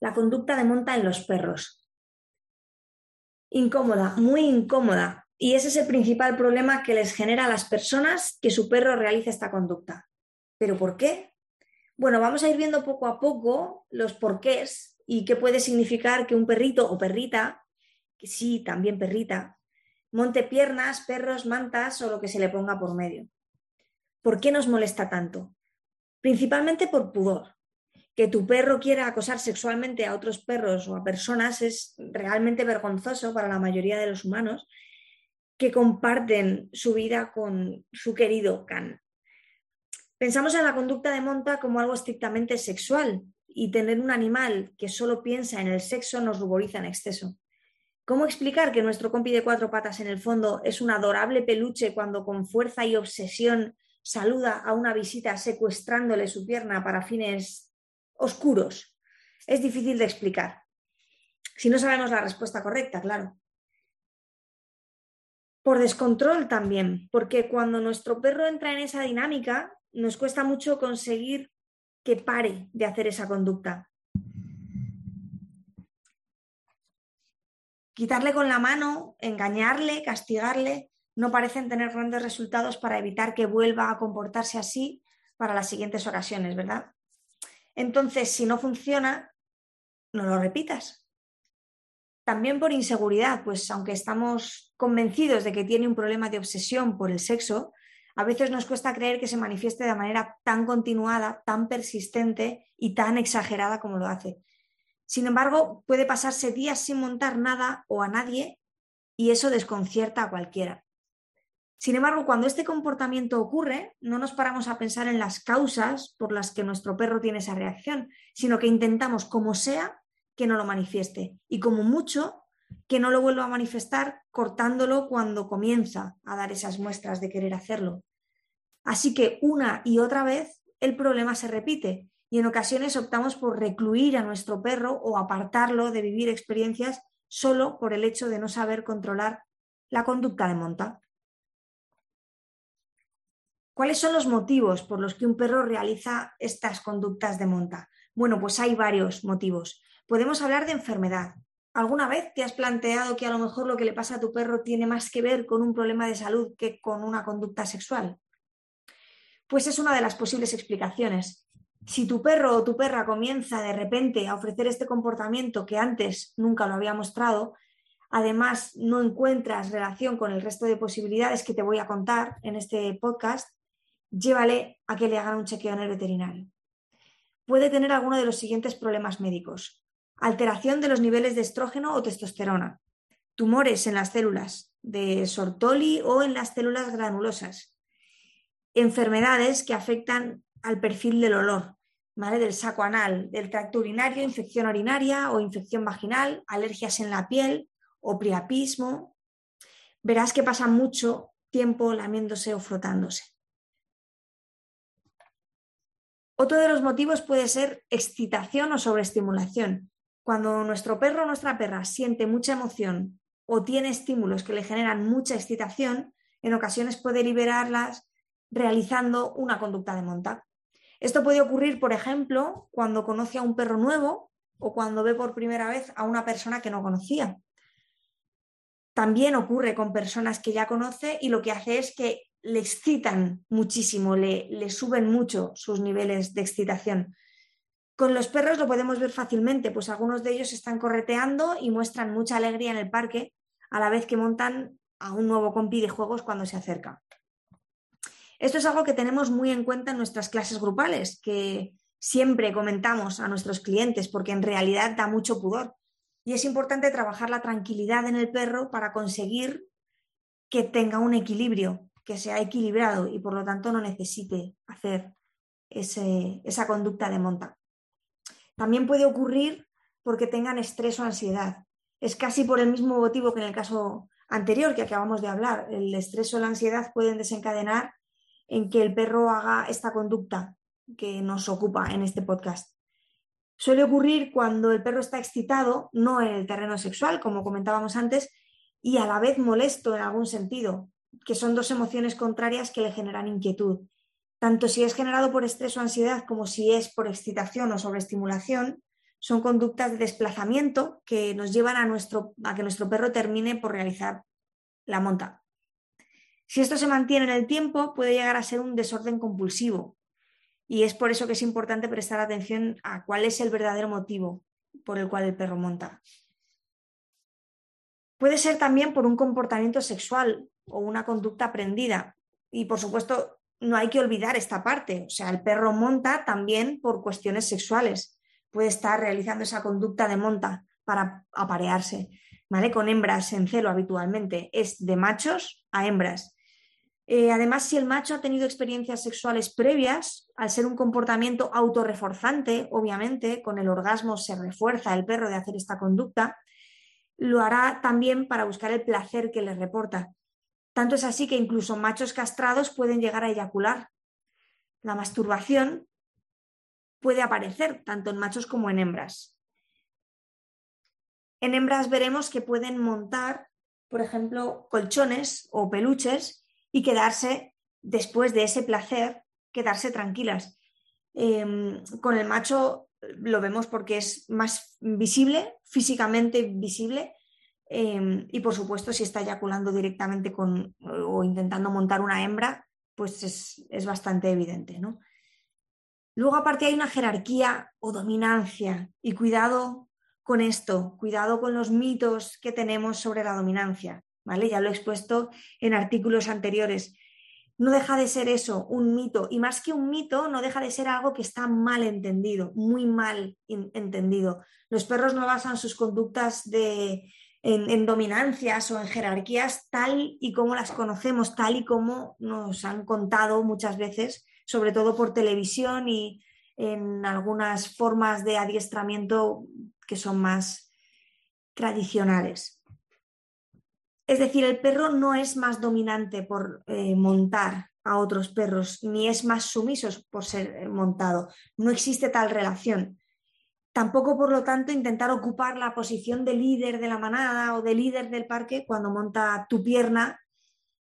la conducta de monta en los perros. Incómoda, muy incómoda. Y ese es el principal problema que les genera a las personas que su perro realice esta conducta. ¿Pero por qué? Bueno, vamos a ir viendo poco a poco los porqués y qué puede significar que un perrito o perrita, que sí, también perrita, monte piernas, perros, mantas o lo que se le ponga por medio. ¿Por qué nos molesta tanto? Principalmente por pudor. Que tu perro quiera acosar sexualmente a otros perros o a personas es realmente vergonzoso para la mayoría de los humanos que comparten su vida con su querido can. Pensamos en la conducta de monta como algo estrictamente sexual y tener un animal que solo piensa en el sexo nos ruboriza en exceso. ¿Cómo explicar que nuestro compi de cuatro patas en el fondo es un adorable peluche cuando con fuerza y obsesión saluda a una visita secuestrándole su pierna para fines oscuros? Es difícil de explicar. Si no sabemos la respuesta correcta, claro. Por descontrol también, porque cuando nuestro perro entra en esa dinámica, nos cuesta mucho conseguir que pare de hacer esa conducta. Quitarle con la mano, engañarle, castigarle, no parecen tener grandes resultados para evitar que vuelva a comportarse así para las siguientes ocasiones, ¿verdad? Entonces, si no funciona, no lo repitas. También por inseguridad, pues aunque estamos convencidos de que tiene un problema de obsesión por el sexo, a veces nos cuesta creer que se manifieste de manera tan continuada, tan persistente y tan exagerada como lo hace. Sin embargo, puede pasarse días sin montar nada o a nadie y eso desconcierta a cualquiera. Sin embargo, cuando este comportamiento ocurre, no nos paramos a pensar en las causas por las que nuestro perro tiene esa reacción, sino que intentamos, como sea, que no lo manifieste y como mucho, que no lo vuelva a manifestar cortándolo cuando comienza a dar esas muestras de querer hacerlo. Así que una y otra vez el problema se repite y en ocasiones optamos por recluir a nuestro perro o apartarlo de vivir experiencias solo por el hecho de no saber controlar la conducta de monta. ¿Cuáles son los motivos por los que un perro realiza estas conductas de monta? Bueno, pues hay varios motivos. Podemos hablar de enfermedad. ¿Alguna vez te has planteado que a lo mejor lo que le pasa a tu perro tiene más que ver con un problema de salud que con una conducta sexual? Pues es una de las posibles explicaciones si tu perro o tu perra comienza de repente a ofrecer este comportamiento que antes nunca lo había mostrado, además no encuentras relación con el resto de posibilidades que te voy a contar en este podcast, llévale a que le hagan un chequeo en el veterinario. Puede tener alguno de los siguientes problemas médicos. Alteración de los niveles de estrógeno o testosterona, tumores en las células de Sortoli o en las células granulosas, enfermedades que afectan al perfil del olor, ¿vale? del saco anal, del tracto urinario, infección urinaria o infección vaginal, alergias en la piel o priapismo. Verás que pasa mucho tiempo lamiéndose o frotándose. Otro de los motivos puede ser excitación o sobreestimulación. Cuando nuestro perro o nuestra perra siente mucha emoción o tiene estímulos que le generan mucha excitación, en ocasiones puede liberarlas realizando una conducta de monta. Esto puede ocurrir, por ejemplo, cuando conoce a un perro nuevo o cuando ve por primera vez a una persona que no conocía. También ocurre con personas que ya conoce y lo que hace es que le excitan muchísimo, le, suben mucho sus niveles de excitación. Con los perros lo podemos ver fácilmente, pues algunos de ellos están correteando y muestran mucha alegría en el parque a la vez que montan a un nuevo compi de juegos cuando se acerca. Esto es algo que tenemos muy en cuenta en nuestras clases grupales, que siempre comentamos a nuestros clientes porque en realidad da mucho pudor. Y es importante trabajar la tranquilidad en el perro para conseguir que tenga un equilibrio, que sea equilibrado y por lo tanto no necesite hacer esa conducta de monta. También puede ocurrir porque tengan estrés o ansiedad. Es casi por el mismo motivo que en el caso anterior que acabamos de hablar. El estrés o la ansiedad pueden desencadenar en que el perro haga esta conducta que nos ocupa en este podcast. Suele ocurrir cuando el perro está excitado, no en el terreno sexual, como comentábamos antes, y a la vez molesto en algún sentido, que son dos emociones contrarias que le generan inquietud. Tanto si es generado por estrés o ansiedad como si es por excitación o sobreestimulación, son conductas de desplazamiento que nos llevan a, nuestro, a que nuestro perro termine por realizar la monta. Si esto se mantiene en el tiempo, puede llegar a ser un desorden compulsivo. Y es por eso que es importante prestar atención a cuál es el verdadero motivo por el cual el perro monta. Puede ser también por un comportamiento sexual o una conducta aprendida. Y por supuesto, no hay que olvidar esta parte. O sea, el perro monta también por cuestiones sexuales. Puede estar realizando esa conducta de monta para aparearse, ¿vale? Con hembras en celo habitualmente. Es de machos a hembras. Eh, además, si el macho ha tenido experiencias sexuales previas, al ser un comportamiento autorreforzante, obviamente, con el orgasmo se refuerza el perro de hacer esta conducta, lo hará también para buscar el placer que le reporta. Tanto es así que incluso machos castrados pueden llegar a eyacular. La masturbación puede aparecer tanto en machos como en hembras. En hembras veremos que pueden montar, por ejemplo, colchones o peluches y quedarse, después de ese placer, quedarse tranquilas. Em, con el macho lo vemos porque es más visible, físicamente visible, Em, y por supuesto, si está eyaculando directamente con, o intentando montar una hembra, pues es, bastante evidente. ¿no? Luego, aparte, hay una jerarquía o dominancia. Y cuidado con esto, cuidado con los mitos que tenemos sobre la dominancia. ¿vale? Ya lo he expuesto en artículos anteriores. No deja de ser eso, un mito. Y más que un mito, no deja de ser algo que está mal entendido, muy mal entendido. Los perros no basan sus conductas de, en, dominancias o en jerarquías tal y como las conocemos, tal y como nos han contado muchas veces, sobre todo por televisión y en algunas formas de adiestramiento que son más tradicionales. Es decir, el perro no es más dominante por eh, montar a otros perros, ni es más sumiso por ser montado. No existe tal relación. Tampoco, por lo tanto, intentar ocupar la posición de líder de la manada o de líder del parque cuando monta tu pierna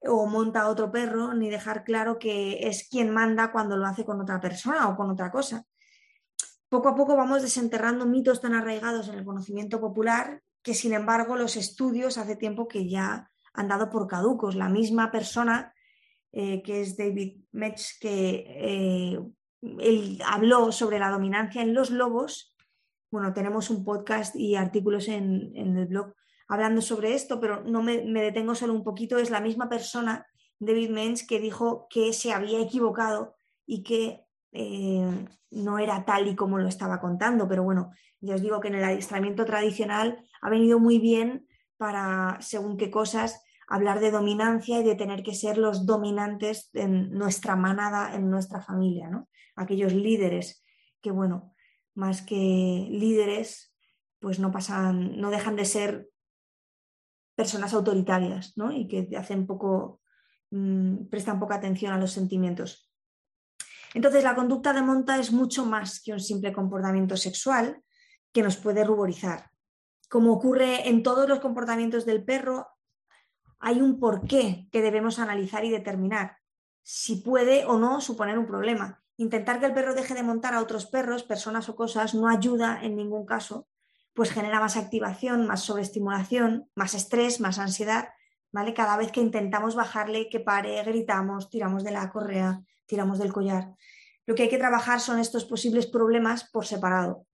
o monta otro perro, ni dejar claro que es quien manda cuando lo hace con otra persona o con otra cosa. Poco a poco vamos desenterrando mitos tan arraigados en el conocimiento popular que, sin embargo, los estudios hace tiempo que ya han dado por caducos. La misma persona, eh, que es David Metz, que eh, habló sobre la dominancia en los lobos, bueno, tenemos un podcast y artículos en, el blog hablando sobre esto, pero no me, detengo solo un poquito. Es la misma persona, David Menz, que dijo que se había equivocado y que eh, no era tal y como lo estaba contando. Pero bueno, ya os digo que en el adiestramiento tradicional ha venido muy bien para, según qué cosas, hablar de dominancia y de tener que ser los dominantes en nuestra manada, en nuestra familia, ¿no? Aquellos líderes que, bueno, más que líderes, pues no pasan, no dejan de ser personas autoritarias, ¿no? Y que hacen poco, mm, prestan poca atención a los sentimientos. Entonces, la conducta de monta es mucho más que un simple comportamiento sexual que nos puede ruborizar. Como ocurre en todos los comportamientos del perro, hay un porqué que debemos analizar y determinar si puede o no suponer un problema. Intentar que el perro deje de montar a otros perros, personas o cosas no ayuda en ningún caso, pues genera más activación, más sobreestimulación, más estrés, más ansiedad, ¿vale? Cada vez que intentamos bajarle, que pare, gritamos, tiramos de la correa, tiramos del collar. Lo que hay que trabajar son estos posibles problemas por separado.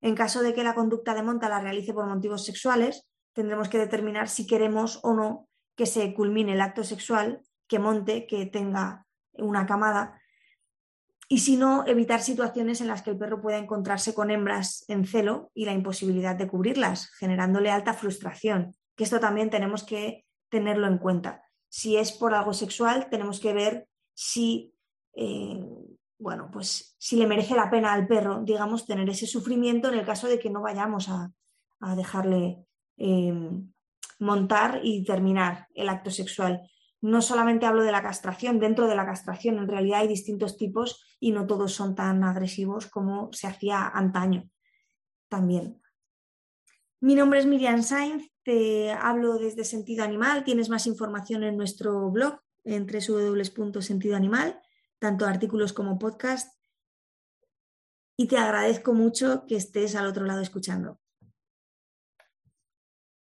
En caso de que la conducta de monta la realice por motivos sexuales, tendremos que determinar si queremos o no que se culmine el acto sexual, que monte, que tenga una camada y si no, evitar situaciones en las que el perro pueda encontrarse con hembras en celo y la imposibilidad de cubrirlas, generándole alta frustración, que esto también tenemos que tenerlo en cuenta. Si es por algo sexual, tenemos que ver si, eh, bueno, pues si le merece la pena al perro, digamos, tener ese sufrimiento en el caso de que no vayamos a, dejarle eh, montar y terminar el acto sexual no solamente hablo de la castración, dentro de la castración en realidad hay distintos tipos y no todos son tan agresivos como se hacía antaño también. Mi nombre es Miriam Sainz, te hablo desde Sentido Animal, tienes más información en nuestro blog en www.sentidoanimal, tanto artículos como podcast y te agradezco mucho que estés al otro lado escuchando.